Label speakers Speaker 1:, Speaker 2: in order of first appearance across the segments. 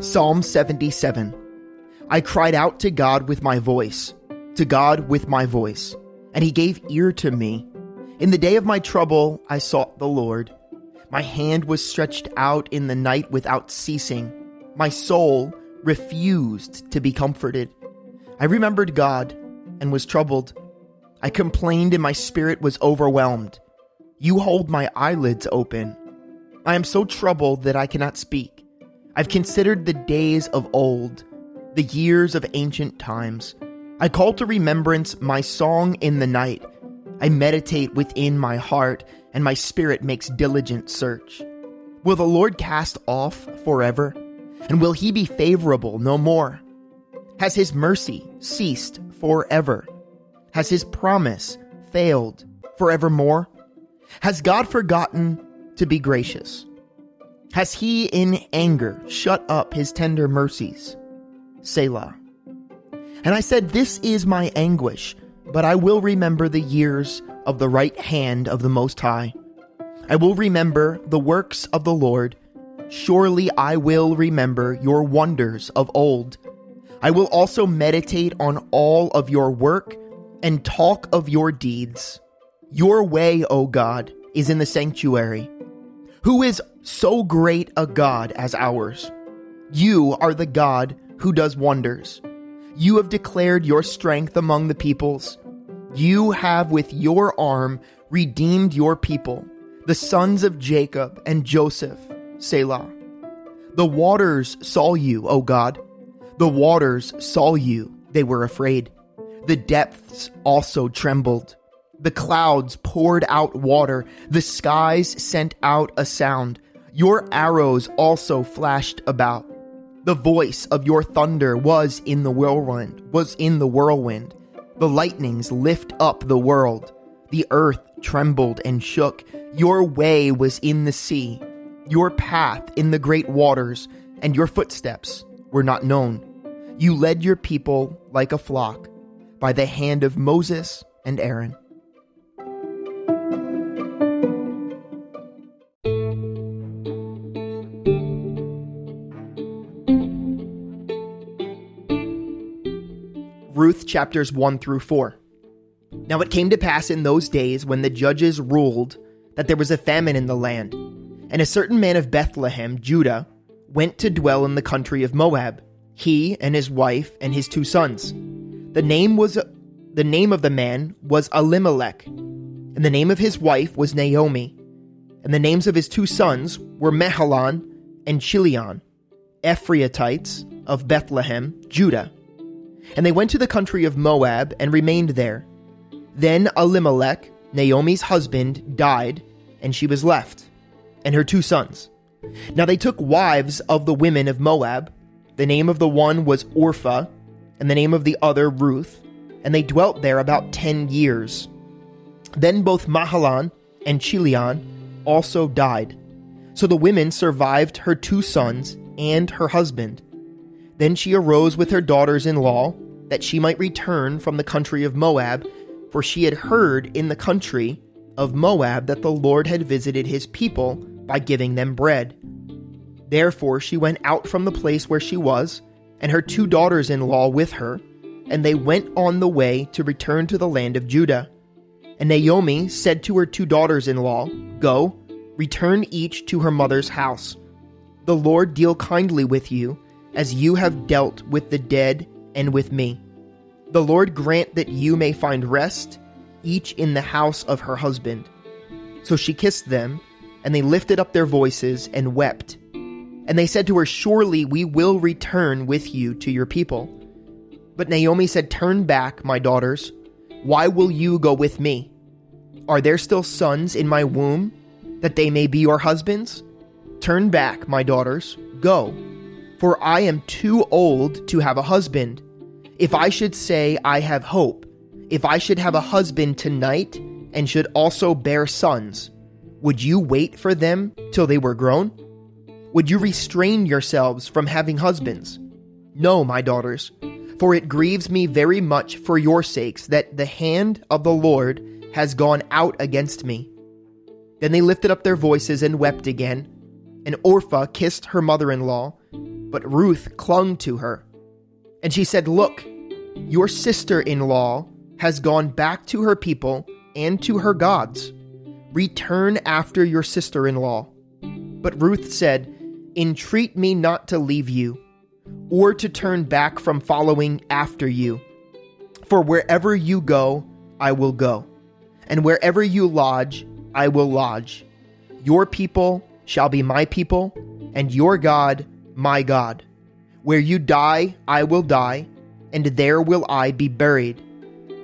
Speaker 1: Psalm 77 I cried out to God with my voice, to God with my voice, and he gave ear to me. In the day of my trouble, I sought the Lord. My hand was stretched out in the night without ceasing. My soul refused to be comforted. I remembered God and was troubled. I complained and my spirit was overwhelmed. You hold my eyelids open. I am so troubled that I cannot speak. I've considered the days of old, the years of ancient times. I call to remembrance my song in the night. I meditate within my heart, and my spirit makes diligent search. Will the Lord cast off forever? And will he be favorable no more? Has his mercy ceased forever? Has his promise failed forevermore? Has God forgotten to be gracious? Has he in anger shut up his tender mercies? Selah. And I said, This is my anguish, but I will remember the years of the right hand of the Most High. I will remember the works of the Lord. Surely I will remember your wonders of old. I will also meditate on all of your work and talk of your deeds. Your way, O God, is in the sanctuary. Who is so great a God as ours? You are the God who does wonders. You have declared your strength among the peoples. You have with your arm redeemed your people, the sons of Jacob and Joseph, Selah. The waters saw you, O God. The waters saw you, they were afraid. The depths also trembled. The clouds poured out water. The skies sent out a sound. Your arrows also flashed about. The voice of your thunder was in the whirlwind, was in the whirlwind. The lightnings lift up the world. The earth trembled and shook. Your way was in the sea, your path in the great waters, and your footsteps were not known. You led your people like a flock by the hand of Moses and Aaron. Ruth chapters 1 through 4. Now it came to pass in those days when the judges ruled that there was a famine in the land, and a certain man of Bethlehem, Judah, went to dwell in the country of Moab, he and his wife and his two sons. The name was the name of the man was Elimelech, and the name of his wife was Naomi, and the names of his two sons were Mahlon and Chilion, Ephraimites of Bethlehem, Judah. And they went to the country of Moab and remained there. Then Elimelech, Naomi's husband, died, and she was left, and her two sons. Now they took wives of the women of Moab. The name of the one was Orpah, and the name of the other Ruth, and they dwelt there about ten years. Then both Mahlon and Chilion also died. So the women survived her two sons and her husband. Then she arose with her daughters in law, that she might return from the country of Moab, for she had heard in the country of Moab that the Lord had visited his people by giving them bread. Therefore she went out from the place where she was, and her two daughters in law with her, and they went on the way to return to the land of Judah. And Naomi said to her two daughters in law, Go, return each to her mother's house. The Lord deal kindly with you as you have dealt with the dead and with me. The Lord grant that you may find rest, each in the house of her husband. So she kissed them, and they lifted up their voices and wept. And they said to her, Surely we will return with you to your people. But Naomi said, Turn back, my daughters. Why will you go with me? Are there still sons in my womb, that they may be your husbands? Turn back, my daughters. Go for I am too old to have a husband. If I should say I have hope, if I should have a husband tonight and should also bear sons, would you wait for them till they were grown? Would you restrain yourselves from having husbands? No, my daughters, for it grieves me very much for your sakes that the hand of the Lord has gone out against me. Then they lifted up their voices and wept again. And Orpah kissed her mother in law, but Ruth clung to her. And she said, Look, your sister in law has gone back to her people and to her gods. Return after your sister in law. But Ruth said, Entreat me not to leave you, or to turn back from following after you. For wherever you go, I will go, and wherever you lodge, I will lodge. Your people shall be my people, and your God my God. Where you die, I will die, and there will I be buried.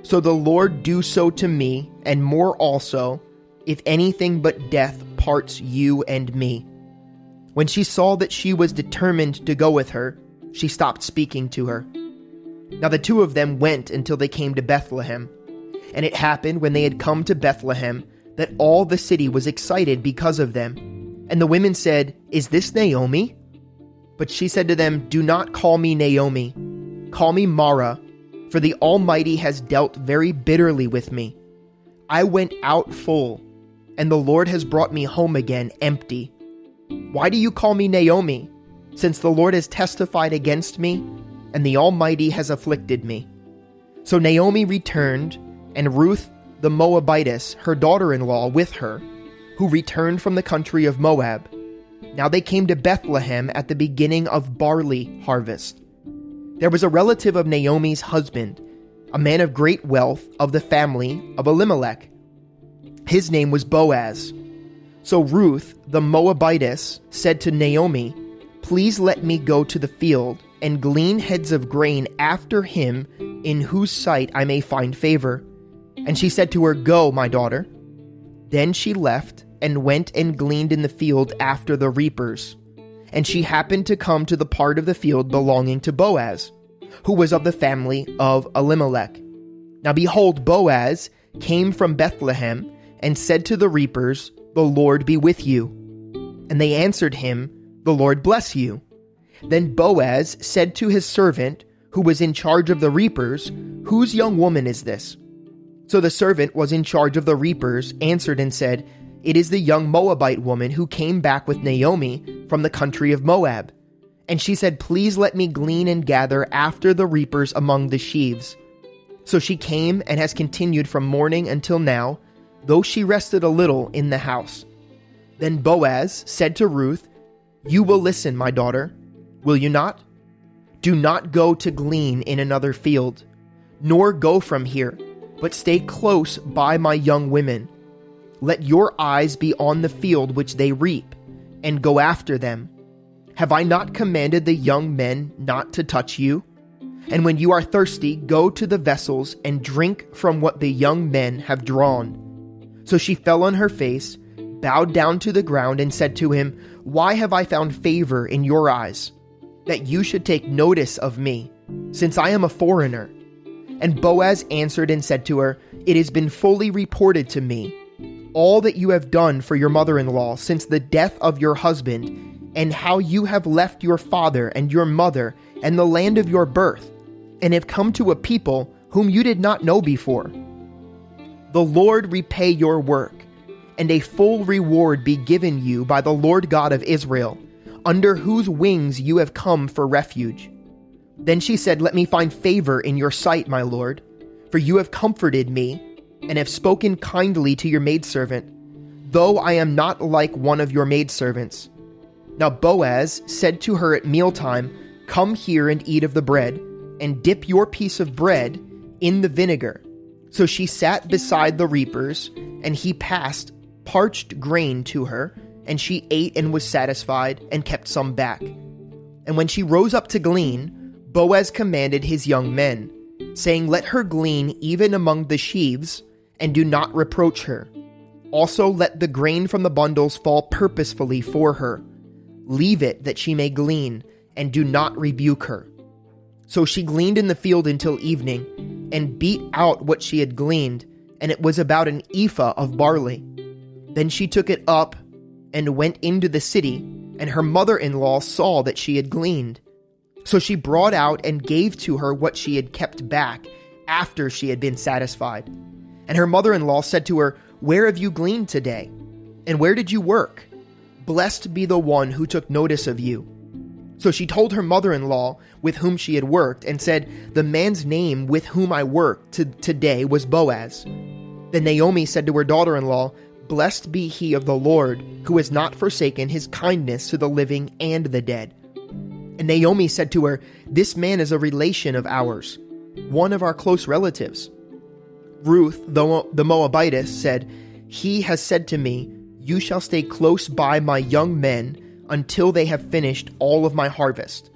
Speaker 1: So the Lord do so to me, and more also, if anything but death parts you and me. When she saw that she was determined to go with her, she stopped speaking to her. Now the two of them went until they came to Bethlehem. And it happened when they had come to Bethlehem that all the city was excited because of them. And the women said, Is this Naomi? But she said to them, Do not call me Naomi. Call me Mara, for the Almighty has dealt very bitterly with me. I went out full, and the Lord has brought me home again empty. Why do you call me Naomi, since the Lord has testified against me, and the Almighty has afflicted me? So Naomi returned, and Ruth the Moabitess, her daughter in law, with her, who returned from the country of Moab. Now they came to Bethlehem at the beginning of barley harvest. There was a relative of Naomi's husband, a man of great wealth of the family of Elimelech. His name was Boaz. So Ruth, the Moabitess, said to Naomi, Please let me go to the field and glean heads of grain after him in whose sight I may find favor. And she said to her, Go, my daughter. Then she left and went and gleaned in the field after the reapers. And she happened to come to the part of the field belonging to Boaz, who was of the family of Elimelech. Now behold, Boaz came from Bethlehem and said to the reapers, The Lord be with you. And they answered him, The Lord bless you. Then Boaz said to his servant, who was in charge of the reapers, Whose young woman is this? So the servant was in charge of the reapers, answered and said, It is the young Moabite woman who came back with Naomi from the country of Moab. And she said, Please let me glean and gather after the reapers among the sheaves. So she came and has continued from morning until now, though she rested a little in the house. Then Boaz said to Ruth, You will listen, my daughter, will you not? Do not go to glean in another field, nor go from here but stay close by my young women. Let your eyes be on the field which they reap, and go after them. Have I not commanded the young men not to touch you? And when you are thirsty, go to the vessels and drink from what the young men have drawn. So she fell on her face, bowed down to the ground, and said to him, Why have I found favor in your eyes, that you should take notice of me, since I am a foreigner? And Boaz answered and said to her, It has been fully reported to me all that you have done for your mother in law since the death of your husband, and how you have left your father and your mother and the land of your birth, and have come to a people whom you did not know before. The Lord repay your work, and a full reward be given you by the Lord God of Israel, under whose wings you have come for refuge. Then she said, Let me find favor in your sight, my lord, for you have comforted me, and have spoken kindly to your maidservant, though I am not like one of your maidservants. Now Boaz said to her at mealtime, Come here and eat of the bread, and dip your piece of bread in the vinegar. So she sat beside the reapers, and he passed parched grain to her, and she ate and was satisfied, and kept some back. And when she rose up to glean, Boaz commanded his young men, saying, Let her glean even among the sheaves, and do not reproach her. Also, let the grain from the bundles fall purposefully for her. Leave it that she may glean, and do not rebuke her. So she gleaned in the field until evening, and beat out what she had gleaned, and it was about an ephah of barley. Then she took it up and went into the city, and her mother in law saw that she had gleaned. So she brought out and gave to her what she had kept back after she had been satisfied. And her mother in law said to her, Where have you gleaned today? And where did you work? Blessed be the one who took notice of you. So she told her mother in law with whom she had worked and said, The man's name with whom I worked to- today was Boaz. Then Naomi said to her daughter in law, Blessed be he of the Lord, who has not forsaken his kindness to the living and the dead. And Naomi said to her, This man is a relation of ours, one of our close relatives. Ruth, the, the Moabitess, said, He has said to me, You shall stay close by my young men until they have finished all of my harvest.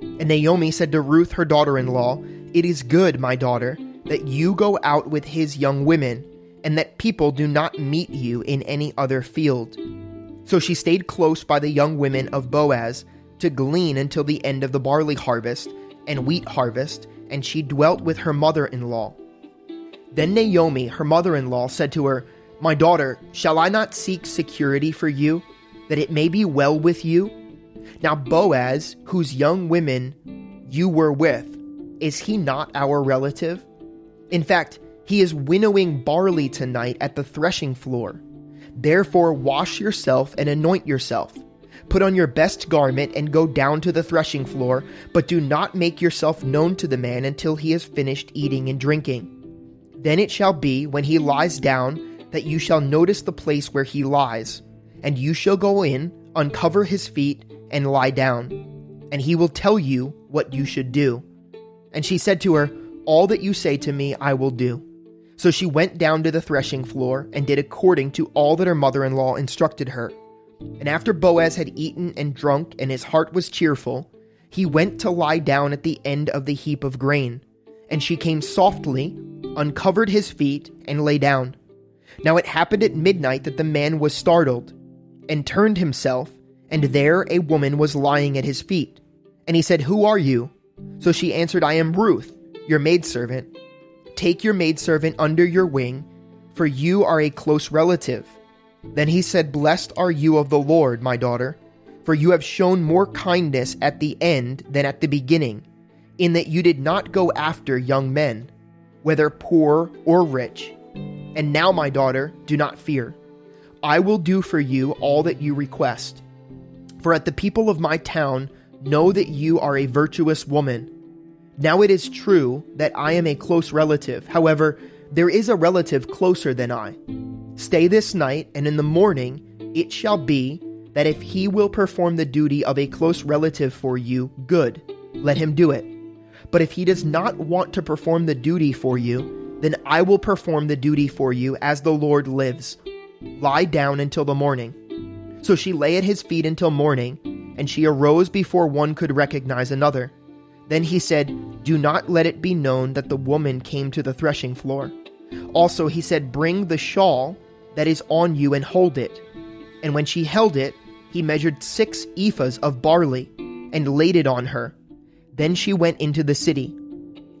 Speaker 1: And Naomi said to Ruth, her daughter in law, It is good, my daughter, that you go out with his young women, and that people do not meet you in any other field. So she stayed close by the young women of Boaz to glean until the end of the barley harvest and wheat harvest, and she dwelt with her mother in law. Then Naomi, her mother in law, said to her, My daughter, shall I not seek security for you, that it may be well with you? Now Boaz, whose young women you were with, is he not our relative? In fact, he is winnowing barley tonight at the threshing floor. Therefore, wash yourself and anoint yourself. Put on your best garment and go down to the threshing floor, but do not make yourself known to the man until he has finished eating and drinking. Then it shall be, when he lies down, that you shall notice the place where he lies, and you shall go in, uncover his feet, and lie down. And he will tell you what you should do. And she said to her, All that you say to me, I will do. So she went down to the threshing floor and did according to all that her mother in law instructed her. And after Boaz had eaten and drunk, and his heart was cheerful, he went to lie down at the end of the heap of grain. And she came softly, uncovered his feet, and lay down. Now it happened at midnight that the man was startled, and turned himself, and there a woman was lying at his feet. And he said, Who are you? So she answered, I am Ruth, your maidservant. Take your maidservant under your wing, for you are a close relative. Then he said, Blessed are you of the Lord, my daughter, for you have shown more kindness at the end than at the beginning, in that you did not go after young men, whether poor or rich. And now, my daughter, do not fear. I will do for you all that you request. For at the people of my town know that you are a virtuous woman. Now it is true that I am a close relative. However, there is a relative closer than I. Stay this night, and in the morning it shall be that if he will perform the duty of a close relative for you, good, let him do it. But if he does not want to perform the duty for you, then I will perform the duty for you as the Lord lives. Lie down until the morning. So she lay at his feet until morning, and she arose before one could recognize another. Then he said, Do not let it be known that the woman came to the threshing floor. Also, he said, Bring the shawl that is on you and hold it. And when she held it, he measured six ephahs of barley and laid it on her. Then she went into the city.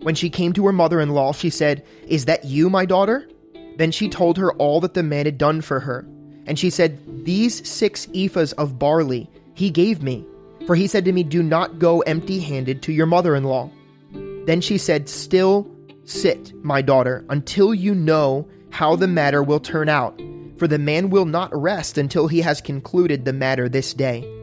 Speaker 1: When she came to her mother in law, she said, Is that you, my daughter? Then she told her all that the man had done for her. And she said, These six ephahs of barley he gave me. For he said to me, Do not go empty handed to your mother in law. Then she said, Still sit, my daughter, until you know how the matter will turn out. For the man will not rest until he has concluded the matter this day.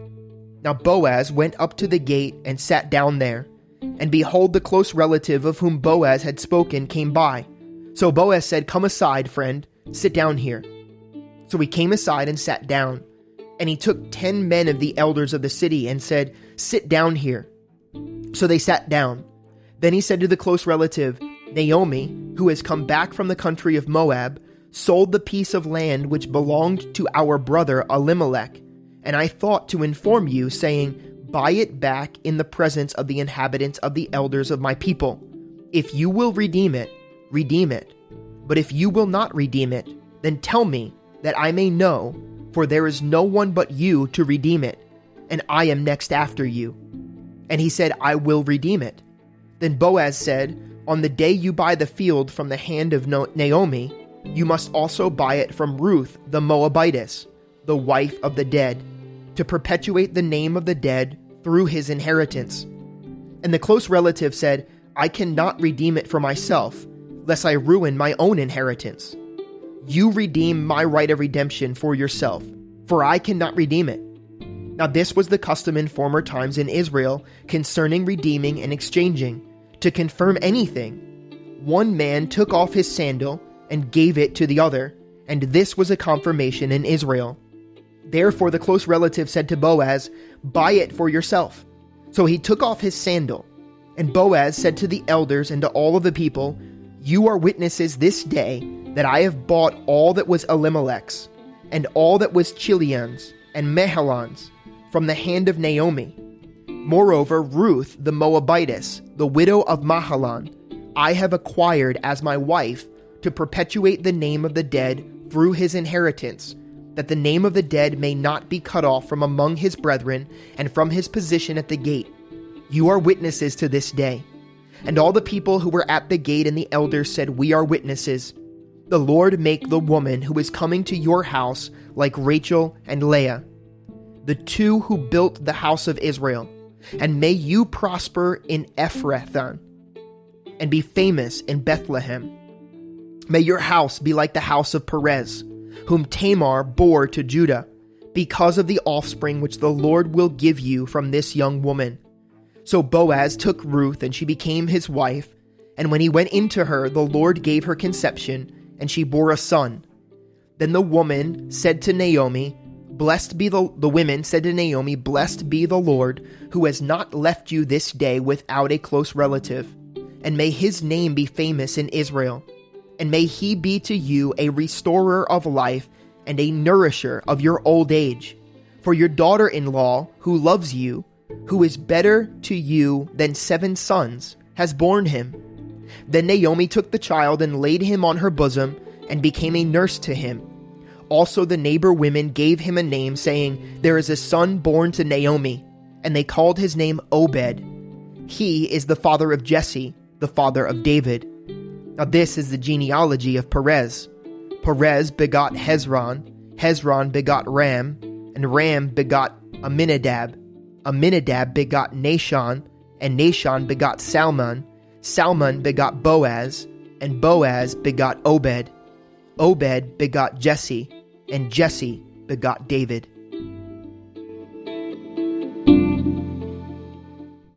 Speaker 1: Now Boaz went up to the gate and sat down there. And behold, the close relative of whom Boaz had spoken came by. So Boaz said, Come aside, friend, sit down here. So he came aside and sat down. And he took ten men of the elders of the city and said, Sit down here. So they sat down. Then he said to the close relative, Naomi, who has come back from the country of Moab, sold the piece of land which belonged to our brother Elimelech. And I thought to inform you, saying, Buy it back in the presence of the inhabitants of the elders of my people. If you will redeem it, redeem it. But if you will not redeem it, then tell me, that I may know, for there is no one but you to redeem it, and I am next after you. And he said, I will redeem it. Then Boaz said, On the day you buy the field from the hand of Naomi, you must also buy it from Ruth the Moabitess, the wife of the dead, to perpetuate the name of the dead through his inheritance. And the close relative said, I cannot redeem it for myself, lest I ruin my own inheritance. You redeem my right of redemption for yourself, for I cannot redeem it. Now, this was the custom in former times in Israel concerning redeeming and exchanging. To confirm anything, one man took off his sandal and gave it to the other, and this was a confirmation in Israel. Therefore, the close relative said to Boaz, Buy it for yourself. So he took off his sandal. And Boaz said to the elders and to all of the people, You are witnesses this day that I have bought all that was Elimelech's, and all that was Chilion's, and Mahlon's, from the hand of Naomi. Moreover, Ruth the Moabitess, the widow of Mahlon, I have acquired as my wife to perpetuate the name of the dead through his inheritance that the name of the dead may not be cut off from among his brethren and from his position at the gate. You are witnesses to this day. And all the people who were at the gate and the elders said, We are witnesses. The Lord make the woman who is coming to your house like Rachel and Leah, the two who built the house of Israel. And may you prosper in Ephrathah and be famous in Bethlehem. May your house be like the house of Perez whom Tamar bore to Judah, because of the offspring which the Lord will give you from this young woman. So Boaz took Ruth, and she became his wife. And when he went into her, the Lord gave her conception, and she bore a son. Then the woman said to Naomi, Blessed be the, the women said to Naomi, Blessed be the Lord, who has not left you this day without a close relative, and may his name be famous in Israel and may he be to you a restorer of life and a nourisher of your old age. For your daughter in law, who loves you, who is better to you than seven sons, has borne him. Then Naomi took the child and laid him on her bosom and became a nurse to him. Also, the neighbor women gave him a name, saying, There is a son born to Naomi. And they called his name Obed. He is the father of Jesse, the father of David. Now, this is the genealogy of Perez. Perez begot Hezron, Hezron begot Ram, and Ram begot Amminadab. Amminadab begot Nahshon, and Nahshon begot Salmon. Salmon begot Boaz, and Boaz begot Obed. Obed begot Jesse, and Jesse begot David.